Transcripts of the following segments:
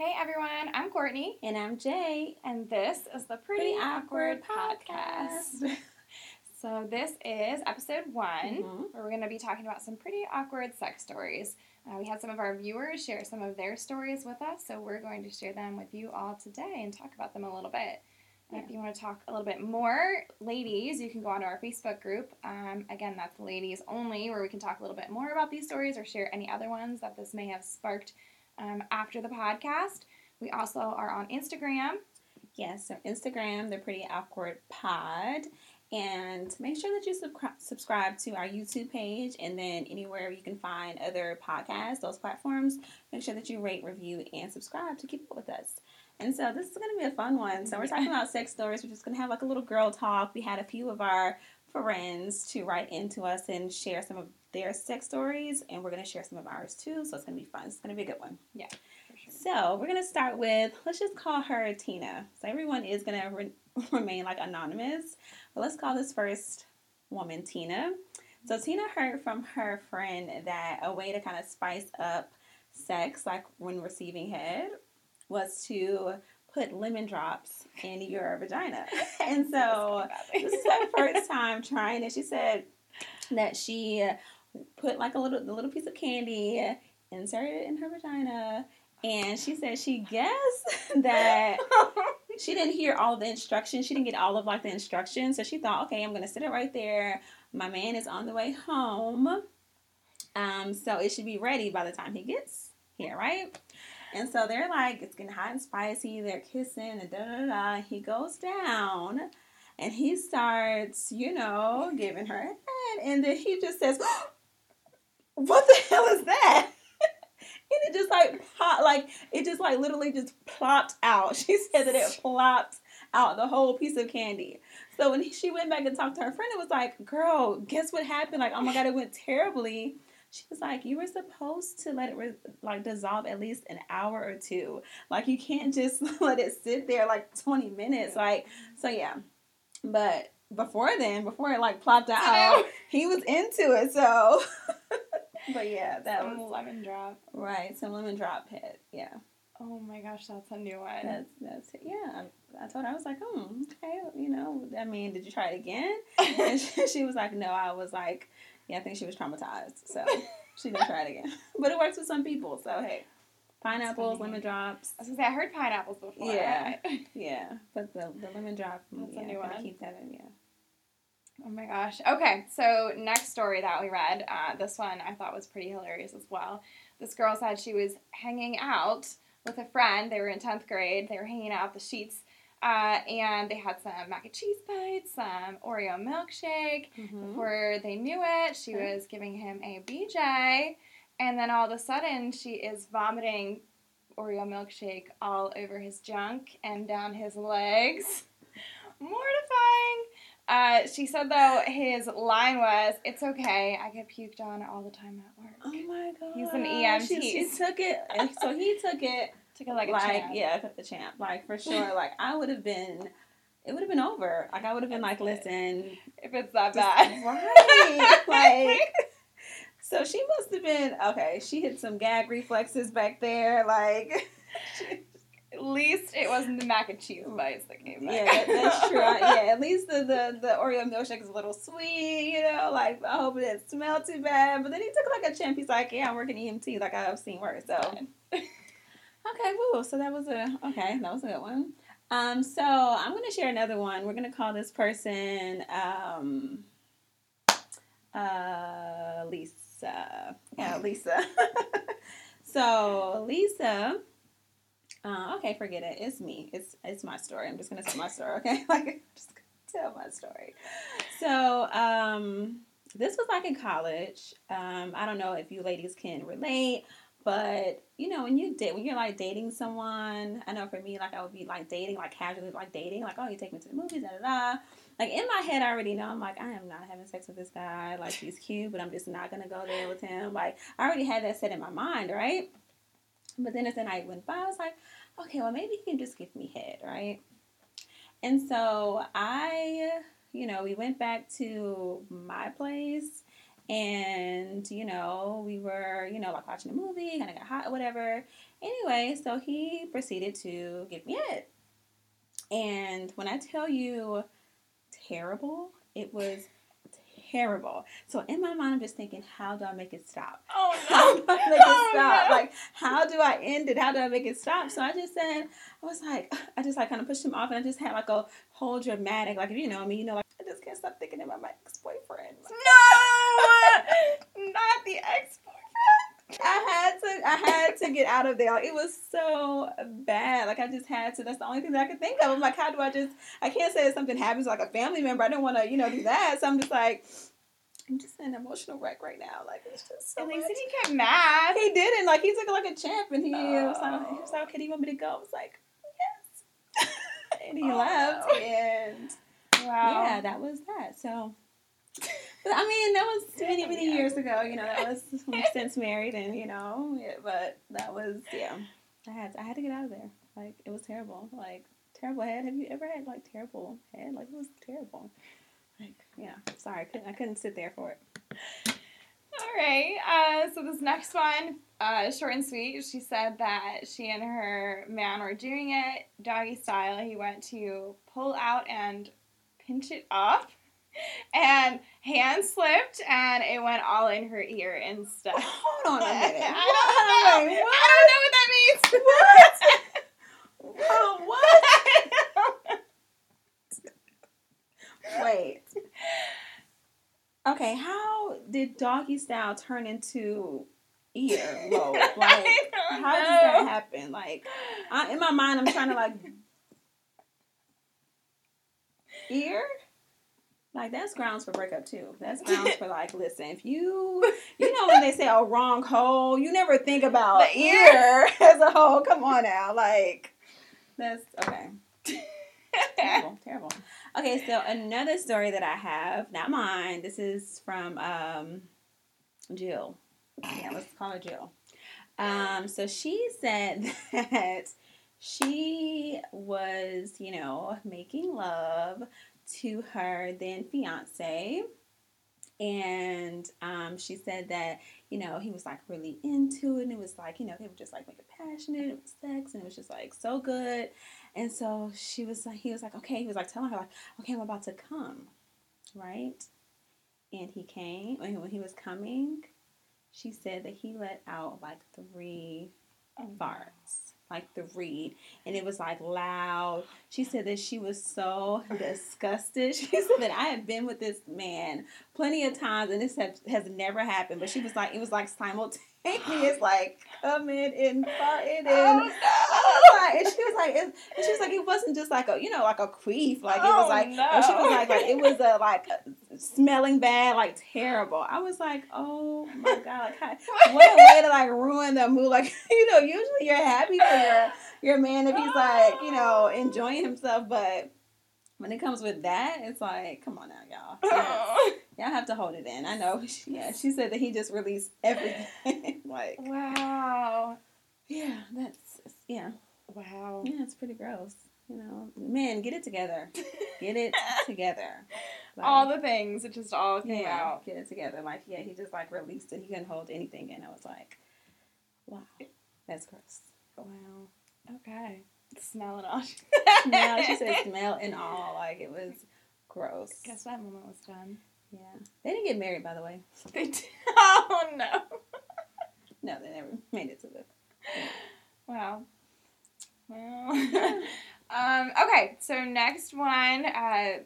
Hey everyone, I'm Courtney. And I'm Jay. And this is the Pretty, Pretty Awkward, Awkward Podcast. podcast. so, this is episode one, mm-hmm. where we're going to be talking about some pretty awkward sex stories. Uh, we had some of our viewers share some of their stories with us, so we're going to share them with you all today and talk about them a little bit. Yeah. If you want to talk a little bit more, ladies, you can go onto our Facebook group. Um, again, that's ladies only, where we can talk a little bit more about these stories or share any other ones that this may have sparked um, after the podcast. We also are on Instagram. Yes, so Instagram, the Pretty Awkward Pod. And make sure that you sub- subscribe to our YouTube page and then anywhere you can find other podcasts, those platforms, make sure that you rate, review, and subscribe to keep up with us. And so this is going to be a fun one. So we're talking about sex stories. We're just going to have like a little girl talk. We had a few of our friends to write into us and share some of their sex stories, and we're going to share some of ours too. So it's going to be fun. It's going to be a good one. Yeah. Sure. So we're going to start with let's just call her Tina. So everyone is going to re- remain like anonymous, but let's call this first woman Tina. So Tina heard from her friend that a way to kind of spice up sex, like when receiving head, was to put lemon drops in your vagina. And so this is her first time trying it. She said that she put like a little a little piece of candy, inserted it in her vagina, and she said she guessed that she didn't hear all the instructions. She didn't get all of like the instructions, so she thought, okay, I'm gonna sit it right there. My man is on the way home, um, so it should be ready by the time he gets here, right? And so they're like, it's getting hot and spicy. They're kissing and da da da. He goes down and he starts, you know, giving her a head. And then he just says, What the hell is that? and it just like pop, like it just like literally just plopped out. She said that it plopped out the whole piece of candy. So when she went back and talked to her friend, it was like, "Girl, guess what happened? Like, oh my god, it went terribly." She was like, "You were supposed to let it re- like dissolve at least an hour or two. Like, you can't just let it sit there like twenty minutes. Like, so yeah." But before then, before it like plopped out, he was into it. So, but yeah, that some was lemon drop. Right, some lemon drop hit. Yeah. Oh my gosh, that's a new one. That's that's it. Yeah, I, I told her I was like, hmm, okay, you know, I mean, did you try it again? and she, she was like, no. I was like, yeah, I think she was traumatized, so she didn't try it again. But it works with some people, so hey. Pineapples, lemon drops. I was gonna say I heard pineapples before. Yeah, yeah, but the the lemon drop. That's yeah, a new one. Keep that in, yeah. Oh my gosh. Okay, so next story that we read, uh, this one I thought was pretty hilarious as well. This girl said she was hanging out with a friend. They were in tenth grade. They were hanging out the sheets uh, and they had some mac and cheese bites, some Oreo milkshake. Mm-hmm. Before they knew it, she okay. was giving him a BJ, and then all of a sudden she is vomiting Oreo milkshake all over his junk and down his legs. Mortifying. Uh, she said though his line was, "It's okay. I get puked on all the time at work." Oh my god. He's an EMT. She, she took it. So he took it Took it like a like, champ. Yeah, took the champ. Like for sure. like I would have been. It would have been over. Like I would have been like, listen, if it's that bad, right? like. So she must have been okay. She hit some gag reflexes back there, like. At least it wasn't the mac and cheese mm, bites that came back. Yeah, that's true. yeah, at least the, the, the Oreo milkshake is a little sweet, you know. Like I hope it didn't smell too bad. But then he took like a champ. He's like, yeah, I'm working EMT. Like I've seen worse. So Okay, woo. So that was a okay. That was a good one. Um, so I'm gonna share another one. We're gonna call this person um, uh, Lisa. Yeah, Lisa. so Lisa. Uh, okay, forget it. It's me. It's it's my story. I'm just gonna tell my story. Okay, like I'm just gonna tell my story. So um, this was like in college. Um, I don't know if you ladies can relate. But you know, when you date, when you're like dating someone, I know for me, like I would be like dating, like casually, like dating, like oh, you take me to the movies, da da da. Like in my head, I already know. I'm like, I am not having sex with this guy. Like he's cute, but I'm just not gonna go there with him. Like I already had that set in my mind, right? But then as the night went by, I was like, okay, well maybe he can just give me head, right? And so I, you know, we went back to my place and you know we were you know like watching a movie kind of got hot or whatever anyway so he proceeded to give me it and when i tell you terrible it was terrible so in my mind i'm just thinking how do i make it stop Oh how do I make it Oh, stop? no. Like, how do I end it? How do I make it stop? So I just said, I was like, I just like kind of pushed him off, and I just had like a whole dramatic, like if you know me, you know, like I can't stop thinking about my ex boyfriend. No, not the ex boyfriend. I had to, I had to get out of there. It was so bad. Like I just had to. That's the only thing that I could think of. I'm like, how do I just? I can't say that something happens like a family member. I don't want to, you know, do that. So I'm just like. I'm just an emotional wreck right now. Like it's just so At least much. he didn't get mad. He didn't. Like he took it like a champ, and he was like, he Oh. was like, "Okay, do you want me to go?" I was like, "Yes." and he Oh, left, no. and Wow. yeah, that was that. So, but I mean, that was many many Yeah. years ago. You know, that was we've since married, and you know, yeah, but that was yeah. I had I had to get out of there. Like it was terrible. Like terrible head. Have you ever had like terrible head? Like it was terrible. Like yeah. Sorry, I couldn't I couldn't sit there for it. All right. Uh, so this next one, uh, short and sweet. She said that she and her man were doing it doggy style. He went to pull out and pinch it up, and hand slipped, and it went all in her ear and instead. Oh, hold on a minute. I don't know. Wait, I don't know what that means. What? Oh, what? Wait. Okay, how did doggy style turn into ear lobe? Like, how does that happen? Like, I, in my mind, I'm trying to like ear. Like that's grounds for breakup too. That's grounds for like, listen, if you you know when they say a wrong hole, you never think about The ear. ear as a whole. Come on now, like that's okay. terrible, terrible. Okay, so another story that I have, not mine. This is from um, Jill. Yeah, let's call her Jill. Um, so she said that she was, you know, making love to her then fiance. And um, she said that, you know, he was like really into it. And it was like, you know, they were just like making passionate. It was sex. And it was just like so good. And so she was like, he was like, okay. He was like telling her, like, okay, I'm about to come. Right? And he came. And when he was coming, she said that he let out like three farts, like the read and it was like loud. She said that she was so disgusted. She said that I had been with this man plenty of times, and this has, has never happened. But she was like, it was like simultaneous, like coming and farting and. Oh, like, and she was like, and she was like, it wasn't just like a, you know, like a queef, like it was Oh, like, no. and she was like, like it was a like smelling bad, like terrible. I was like, oh my god, like how, what a way to like ruin the mood. Like you know, usually you're happy for your your man if he's like you know enjoying himself, but when it comes with that, it's like, come on now, y'all. Yes. Y'all have to hold it in. I know. She, yeah, she said that he just released everything. like, wow. yeah, that's yeah, Wow. yeah, it's pretty gross. You know, man, get it together. Get it together. Like, all the things, it just all came yeah, out. get it together. Like, yeah, he just like released it. He couldn't hold anything in. I was like, wow, that's gross. Wow. Okay. Smell it all. Now she said smell and all. Like it was gross. Guess that moment was done. Yeah, they didn't get married, by the way. They did. Oh no. No, they never made it to the. Wow. Well. um, okay, so next one, uh,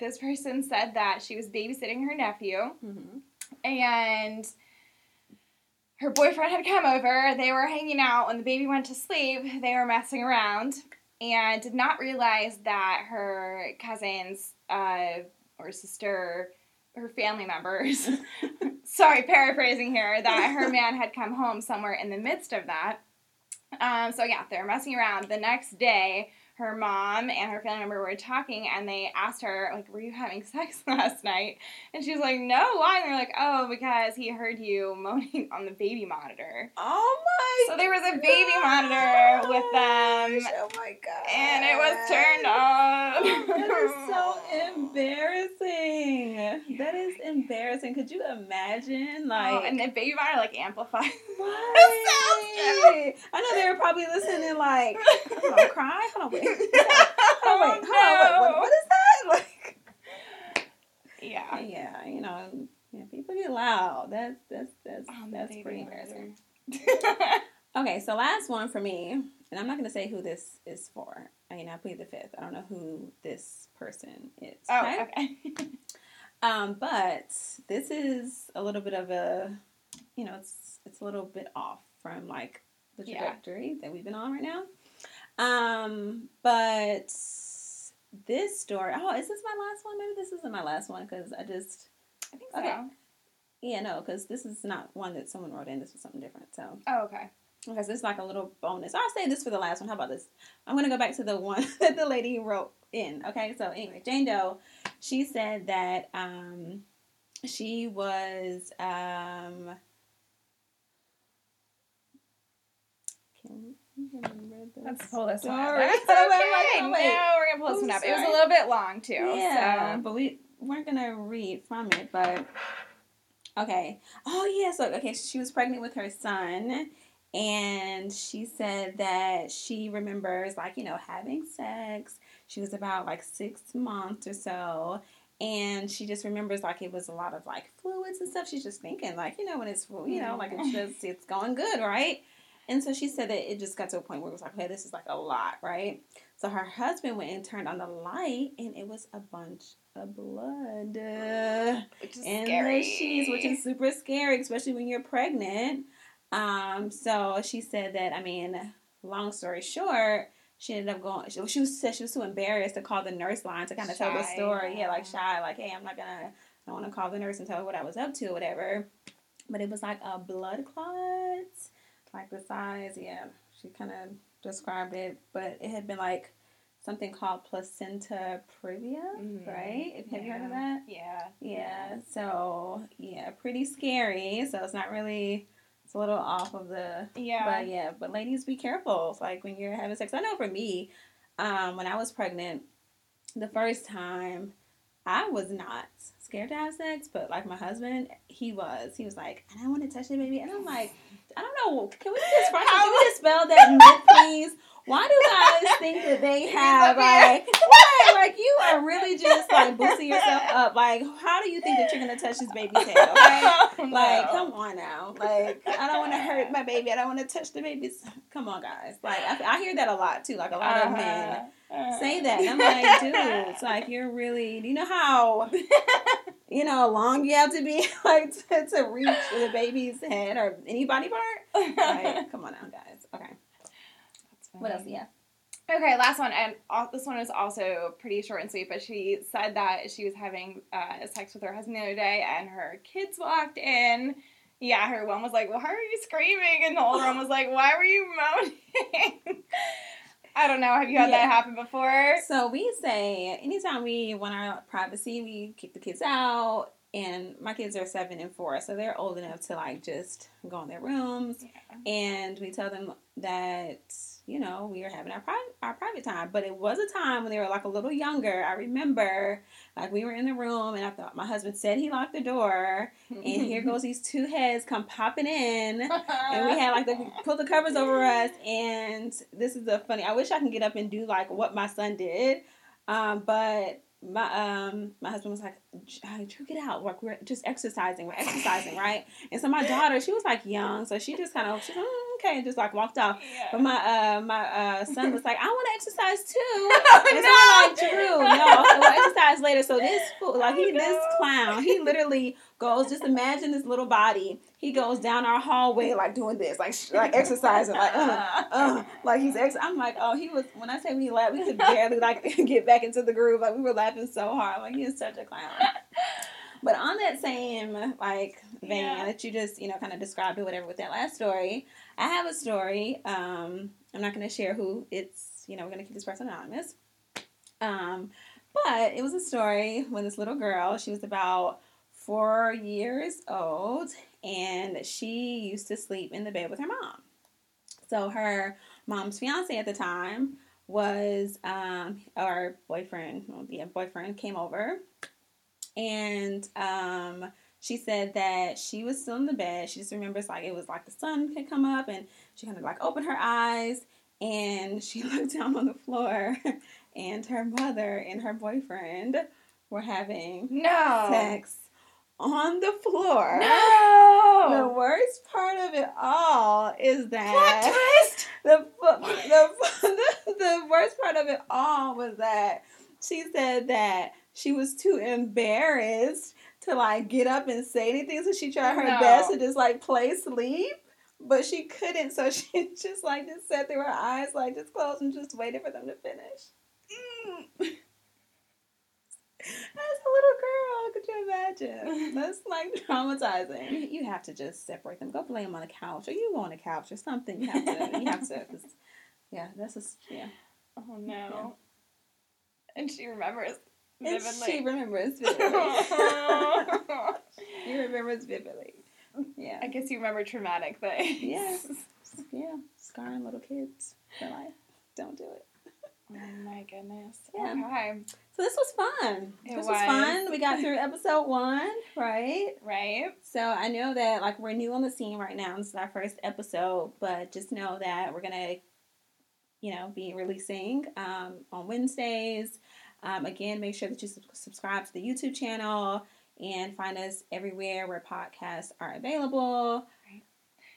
this person said that she was babysitting her nephew Mm-hmm. and her boyfriend had come over. They were hanging out when the baby went to sleep. They were messing around and did not realize that her cousins uh, or sister, her family members, sorry, paraphrasing here, that her man had come home somewhere in the midst of that. Um, so yeah, they're messing around. The next day, her mom and her family member were talking, and they asked her like, "Were you having sex last night?" And she was like, "No, why?" And they're like, "Oh, because he heard you moaning on the baby monitor." Oh my! So there was a baby monitor with them. Oh my god! And it was turned on. Oh, that is so embarrassing. That is embarrassing. Could you imagine, oh, like, oh, and the baby monitor like amplifies. Right. I know they were probably listening, like, hold on, cry. Hold on, on, wait. Hold on. What, what is that? Like, yeah, yeah. You know, yeah. People get loud. That's that's that's Oh, the that's pretty embarrassing. Okay, so last one for me, and I'm not going to say who this is for. I mean, I plead the fifth. I don't know who this person is. oh, okay? okay. Um, but this is a little bit of a, you know, it's it's a little bit off from like the Yeah. trajectory that we've been on right now. Um, but this story. Oh, is this my last one? Maybe this isn't my last one because I just I think so. Okay. yeah no because this is not one that someone wrote in. This was something different. So Oh, okay. because it's like a little bonus. I'll say this for the last one. How about this? I'm gonna go back to the one that the lady wrote in. Okay, so anyway, Jane Doe, she said that um, she was um, can you remember the Let's pull this one up. That's okay. Oh, wait, wait, wait. No, we're gonna pull this one up. It was a little bit long too. Yeah, So. but we weren't gonna read from it, but okay. Oh yeah, so okay, she was pregnant with her son, and she said that she remembers like you know having sex. She was about like six months or so. And she just remembers like it was a lot of like fluids and stuff. She's just thinking like you know when it's you know like it's just it's going good right. And so she said that it just got to a point where it was like, okay, this is like a lot, right? So her husband went and turned on the light, and it was a bunch of blood uh, in scary. the sheets, which is super scary, especially when you're pregnant. Um, so she said that. I mean, long story short, she ended up going. She, she was said she was too embarrassed to call the nurse line to kind of tell the story. Yeah, like shy, like, hey, I'm not gonna. I don't want to call the nurse and tell her what I was up to, or whatever. But it was like a blood clot, like the size. Yeah, she kind of described it, but it had been like something called placenta previa, Mhm. right? Have you heard of that? Yeah. Yeah. So yeah, pretty scary. So it's not really. It's a little off of the. Yeah. But yeah, but ladies, be careful. It's like when you're having sex. I know for me, um, when I was pregnant, the first time, I was not scared to have sex, but like my husband, he was. He was like, and I want to touch the baby, and I'm like, I don't know. Can we just first, can we dispel that myth, please? Why do guys think that they have like what? Like you are really just like boosting yourself up. Like, how do you think that you're gonna touch this baby's head? Okay. Like, come on now. Like, I don't want to hurt my baby. I don't want to touch the baby's. Come on, guys. Like, I, I hear that a lot too. Like, a lot of men Uh-huh. say that. And I'm like, dude, it's like, you're really, do you know how, you know, how long you have to be, like, to, to reach the baby's head or any body part? Like, come on now, guys. Okay. That's What else? Yeah. Okay, last one, and all, this one is also pretty short and sweet. But she said that she was having uh, sex with her husband the other day, and her kids walked in. Yeah, her one was like, "Why are you screaming?" And the older one was like, "Why were you moaning?" I don't know. Have you had Yeah. that happen before? So we say anytime we want our privacy, we kick the kids out. And my kids are seven and four, so they're old enough to like just go in their rooms. And we tell them that you know we are having our private our private time. But it was a time when they were like a little younger. I remember like we were in the room, and I thought my husband said he locked the door, and here goes these two heads come popping in and we had like the pull the covers over us and this is the funny i wish i can get up and do like what my son did um, but my um my husband was like uh, Drew, get out. Like we're just exercising we're exercising right? And so my daughter she was like young so she just kind of she's like, "Mm, okay and just like walked off Yeah. but my uh my uh son was like i want to exercise too Oh, and so no. I'm like, Drew, no, we'll exercise later. So this fool, like he, Oh, this clown, he literally goes. Just imagine this little body. He goes down our hallway like doing this, like sh- like exercising, like uh, uh, like he's. Ex- I'm like, oh, he was. When I say we laughed, we could barely like get back into the groove. Like we were laughing so hard. Like he is such a clown. But on that same like vein Yeah. that you just you know kind of described or whatever with that last story, I have a story. Um, I'm not going to share who it's, you know, we're going to keep this person anonymous. Um, but it was a story when this little girl, she was about four years old, and she used to sleep in the bed with her mom. So her mom's fiance at the time was um, our boyfriend. Well, yeah, boyfriend came over, and um, she said that she was still in the bed. She just remembers like it was like the sun had come up, and she kind of like opened her eyes, and she looked down on the floor, and her mother and her boyfriend were having No. sex on the floor. No. The worst part of it all is that twist. the, the, the, the worst part of it all was that she said that she was too embarrassed to like get up and say anything, so she tried her No. best to just like play sleep, but she couldn't, so she just like just sat there, with her eyes like just closed and just waited for them to finish. Mm. As a little girl, could you imagine? That's like traumatizing. You, have to just separate them. Go play them on the couch, or you go on the couch, or something. You have to. You have to. Just, yeah, that's just yeah. Oh no. And she remembers And she remembers vividly. she remembers vividly. Yeah, I guess you remember traumatic things. Yes. yeah. Scarring little kids for life. Don't do it. Oh my goodness. Yeah. Okay. So this was fun. It this was. was. fun. We got through episode one, right? Right? So I know that like we're new on the scene right now. This is our first episode, but just know that we're gonna, you know, be releasing um, on Wednesdays. Um, again, make sure that you sub- subscribe to the YouTube channel and find us everywhere where podcasts are available.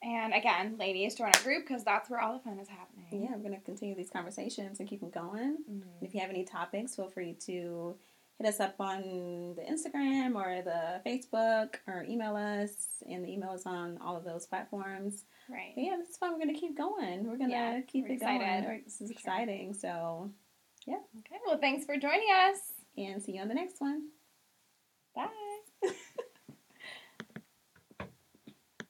And again, ladies, join our group because that's where all the fun is happening. Yeah, we're gonna continue these conversations and keep them going. Mhm. If you have any topics, feel free to hit us up on the Instagram or the Facebook or email us. And the email is on all of those platforms. Right. But yeah, this is fun. We're gonna keep going. We're gonna Yeah, keep it going. excited. We're- This is sure. exciting. So, Okay. Well, thanks for joining us. and see you on the next one. Bye.